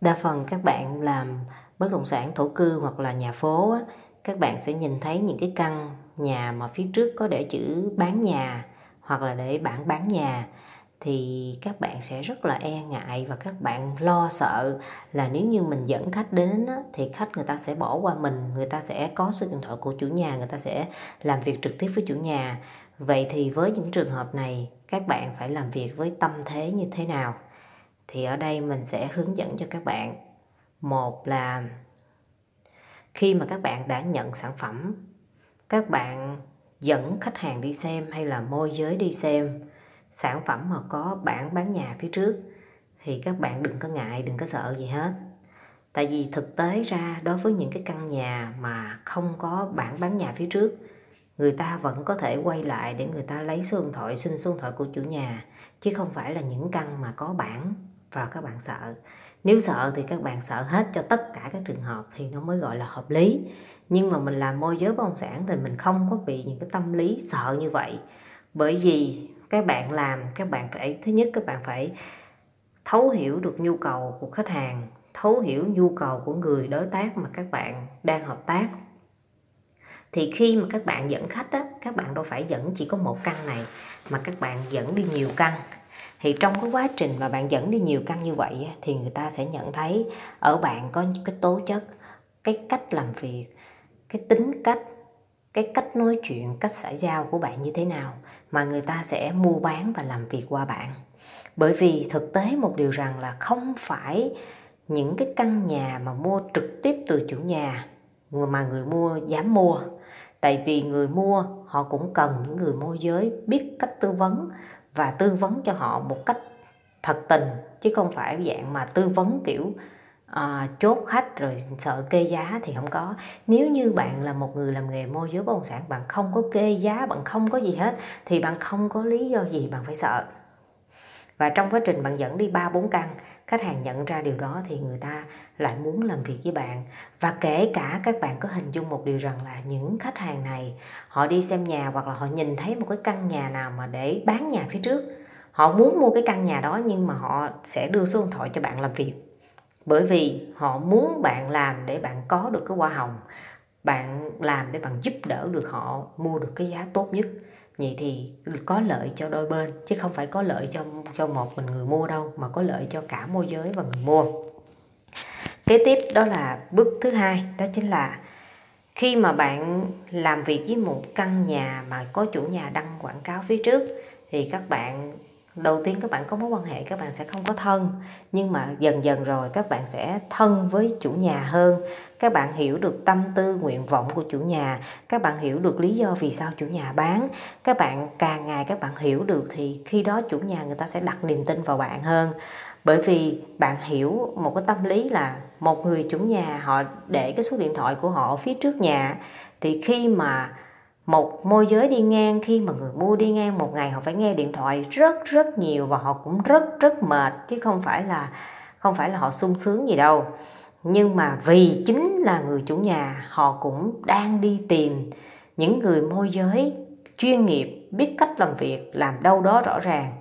đa phần các bạn làm bất động sản thổ cư hoặc là nhà phố á, các bạn sẽ nhìn thấy những cái căn nhà mà phía trước có để chữ bán nhà hoặc là để bảng bán nhà. Thì các bạn sẽ rất là e ngại và các bạn lo sợ là nếu như mình dẫn khách đến á, thì khách người ta sẽ bỏ qua mình người ta sẽ có số điện thoại của chủ nhà người ta sẽ làm việc trực tiếp với chủ nhà. Vậy thì với những trường hợp này các bạn phải làm việc với tâm thế như thế nào? Thì ở đây mình sẽ hướng dẫn cho các bạn. Một là khi mà các bạn đã nhận sản phẩm, các bạn dẫn khách hàng đi xem hay là môi giới đi xem sản phẩm mà có bảng bán nhà phía trước, thì các bạn đừng có ngại, đừng có sợ gì hết. Tại vì thực tế ra, đối với những cái căn nhà mà không có bảng bán nhà phía trước, người ta vẫn có thể quay lại để người ta lấy số điện thoại, xin số điện thoại của chủ nhà, chứ không phải là những căn mà có bảng và các bạn sợ. Nếu sợ thì các bạn sợ hết cho tất cả các trường hợp thì nó mới gọi là hợp lý. Nhưng mà mình làm môi giới bất động sản thì mình không có bị những cái tâm lý sợ như vậy. Bởi vì các bạn làm các bạn phải thứ nhất các bạn phải thấu hiểu được nhu cầu của khách hàng thấu hiểu nhu cầu của người đối tác mà các bạn đang hợp tác. Thì khi mà các bạn dẫn khách á, các bạn đâu phải dẫn chỉ có một căn này mà các bạn dẫn đi nhiều căn thì trong cái quá trình mà bạn dẫn đi nhiều căn như vậy thì người ta sẽ nhận thấy ở bạn có cái tố chất, cái cách làm việc, cái tính cách, cái cách nói chuyện, cách xã giao của bạn như thế nào mà người ta sẽ mua bán và làm việc qua bạn. Bởi vì thực tế một điều rằng là không phải những cái căn nhà mà mua trực tiếp từ chủ nhà mà người mua dám mua. Tại vì người mua, họ cũng cần những người môi giới biết cách tư vấn và tư vấn cho họ một cách thật tình chứ không phải dạng mà tư vấn kiểu à, chốt khách rồi sợ kê giá thì không có. Nếu như bạn là một người làm nghề môi giới bất động sản bạn không có kê giá bạn không có gì hết thì bạn không có lý do gì bạn phải sợ. Và trong quá trình bạn dẫn đi ba bốn căn khách hàng nhận ra điều đó thì người ta lại muốn làm việc với bạn. Và kể cả các bạn có hình dung một điều rằng là những khách hàng này, họ đi xem nhà hoặc là họ nhìn thấy một cái căn nhà nào mà để bán nhà phía trước. Họ muốn mua cái căn nhà đó nhưng mà họ sẽ đưa số điện thoại cho bạn làm việc. Bởi vì họ muốn bạn làm để bạn có được cái hoa hồng. Bạn làm để bạn giúp đỡ được họ mua được cái giá tốt nhất vậy thì có lợi cho đôi bên, chứ không phải có lợi cho cho một mình người mua đâu, mà có lợi cho cả môi giới và người mua. Kế tiếp đó là bước thứ hai, đó chính là khi mà bạn làm việc với một căn nhà mà có chủ nhà đăng quảng cáo phía trước, thì các bạn đầu tiên các bạn có mối quan hệ, các bạn sẽ không có thân. Nhưng mà dần dần rồi, các bạn sẽ thân với chủ nhà hơn. Các bạn hiểu được tâm tư, nguyện vọng của chủ nhà. Các bạn hiểu được lý do vì sao chủ nhà bán. Các bạn, càng ngày các bạn hiểu được thì khi đó chủ nhà người ta sẽ đặt niềm tin vào bạn hơn. Bởi vì bạn hiểu một cái tâm lý là một người chủ nhà, họ để cái số điện thoại của họ phía trước nhà. Thì khi mà một môi giới đi ngang, khi mà người mua đi ngang một ngày họ phải nghe điện thoại rất rất nhiều và họ cũng rất rất mệt, chứ không phải là, không phải là họ sung sướng gì đâu. Nhưng mà vì chính là người chủ nhà, họ cũng đang đi tìm những người môi giới chuyên nghiệp, biết cách làm việc, làm đâu đó rõ ràng.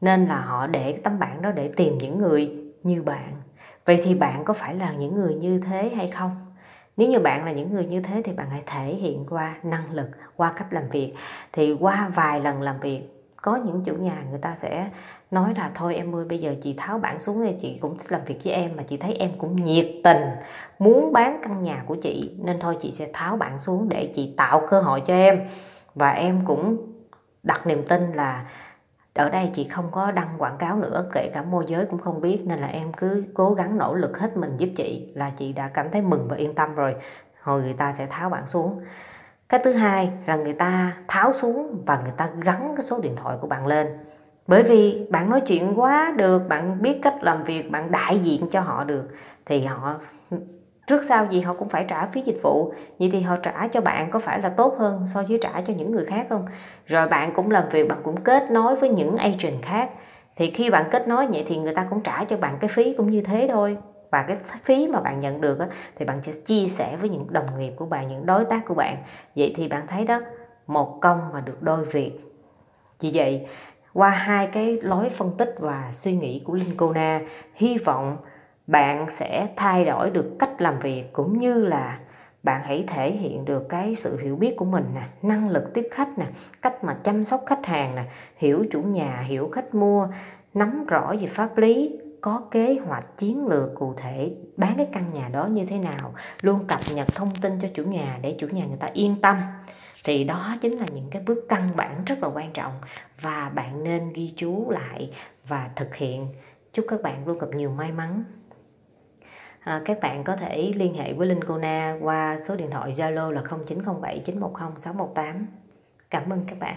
Nên là họ để cái tấm bảng đó để tìm những người như bạn. Vậy thì bạn có phải là những người như thế hay không? Nếu như bạn là những người như thế thì bạn hãy thể hiện qua năng lực, qua cách làm việc. Thì qua vài lần làm việc, có những chủ nhà người ta sẽ nói là, thôi em ơi, bây giờ chị tháo bạn xuống thì chị cũng thích làm việc với em mà chị thấy em cũng nhiệt tình, muốn bán căn nhà của chị, nên thôi chị sẽ tháo bạn xuống để chị tạo cơ hội cho em. Và em cũng đặt niềm tin là ở đây chị không có đăng quảng cáo nữa, kể cả môi giới cũng không biết, nên là em cứ cố gắng nỗ lực hết mình giúp chị là chị đã cảm thấy mừng và yên tâm rồi. Hồi người ta sẽ tháo bạn xuống. Cái thứ hai là người ta tháo xuống và người ta gắn cái số điện thoại của bạn lên. Bởi vì bạn nói chuyện quá được, bạn biết cách làm việc, bạn đại diện cho họ được, thì họ trước sau gì họ cũng phải trả phí dịch vụ. Vậy thì họ trả cho bạn có phải là tốt hơn so với trả cho những người khác không? Rồi bạn cũng làm việc, bạn cũng kết nối với những agent khác. Thì khi bạn kết nối vậy thì người ta cũng trả cho bạn cái phí cũng như thế thôi. Và cái phí mà bạn nhận được thì bạn sẽ chia sẻ với những đồng nghiệp của bạn, những đối tác của bạn. Vậy thì bạn thấy đó, một công mà được đôi việc. Vì vậy, qua hai cái lối phân tích và suy nghĩ của Linh Cô Na, hy vọng bạn sẽ thay đổi được cách làm việc cũng như là bạn hãy thể hiện được cái sự hiểu biết của mình nè, năng lực tiếp khách nè, cách mà chăm sóc khách hàng nè, hiểu chủ nhà, hiểu khách mua, nắm rõ về pháp lý, có kế hoạch chiến lược cụ thể, bán cái căn nhà đó như thế nào, luôn cập nhật thông tin cho chủ nhà để chủ nhà người ta yên tâm. Thì đó chính là những cái bước căn bản rất là quan trọng và bạn nên ghi chú lại và thực hiện. Chúc các bạn luôn gặp nhiều may mắn à, các bạn có thể liên hệ với Linh Cô Na qua số điện thoại Zalo là 0907 910 618 cảm ơn các bạn.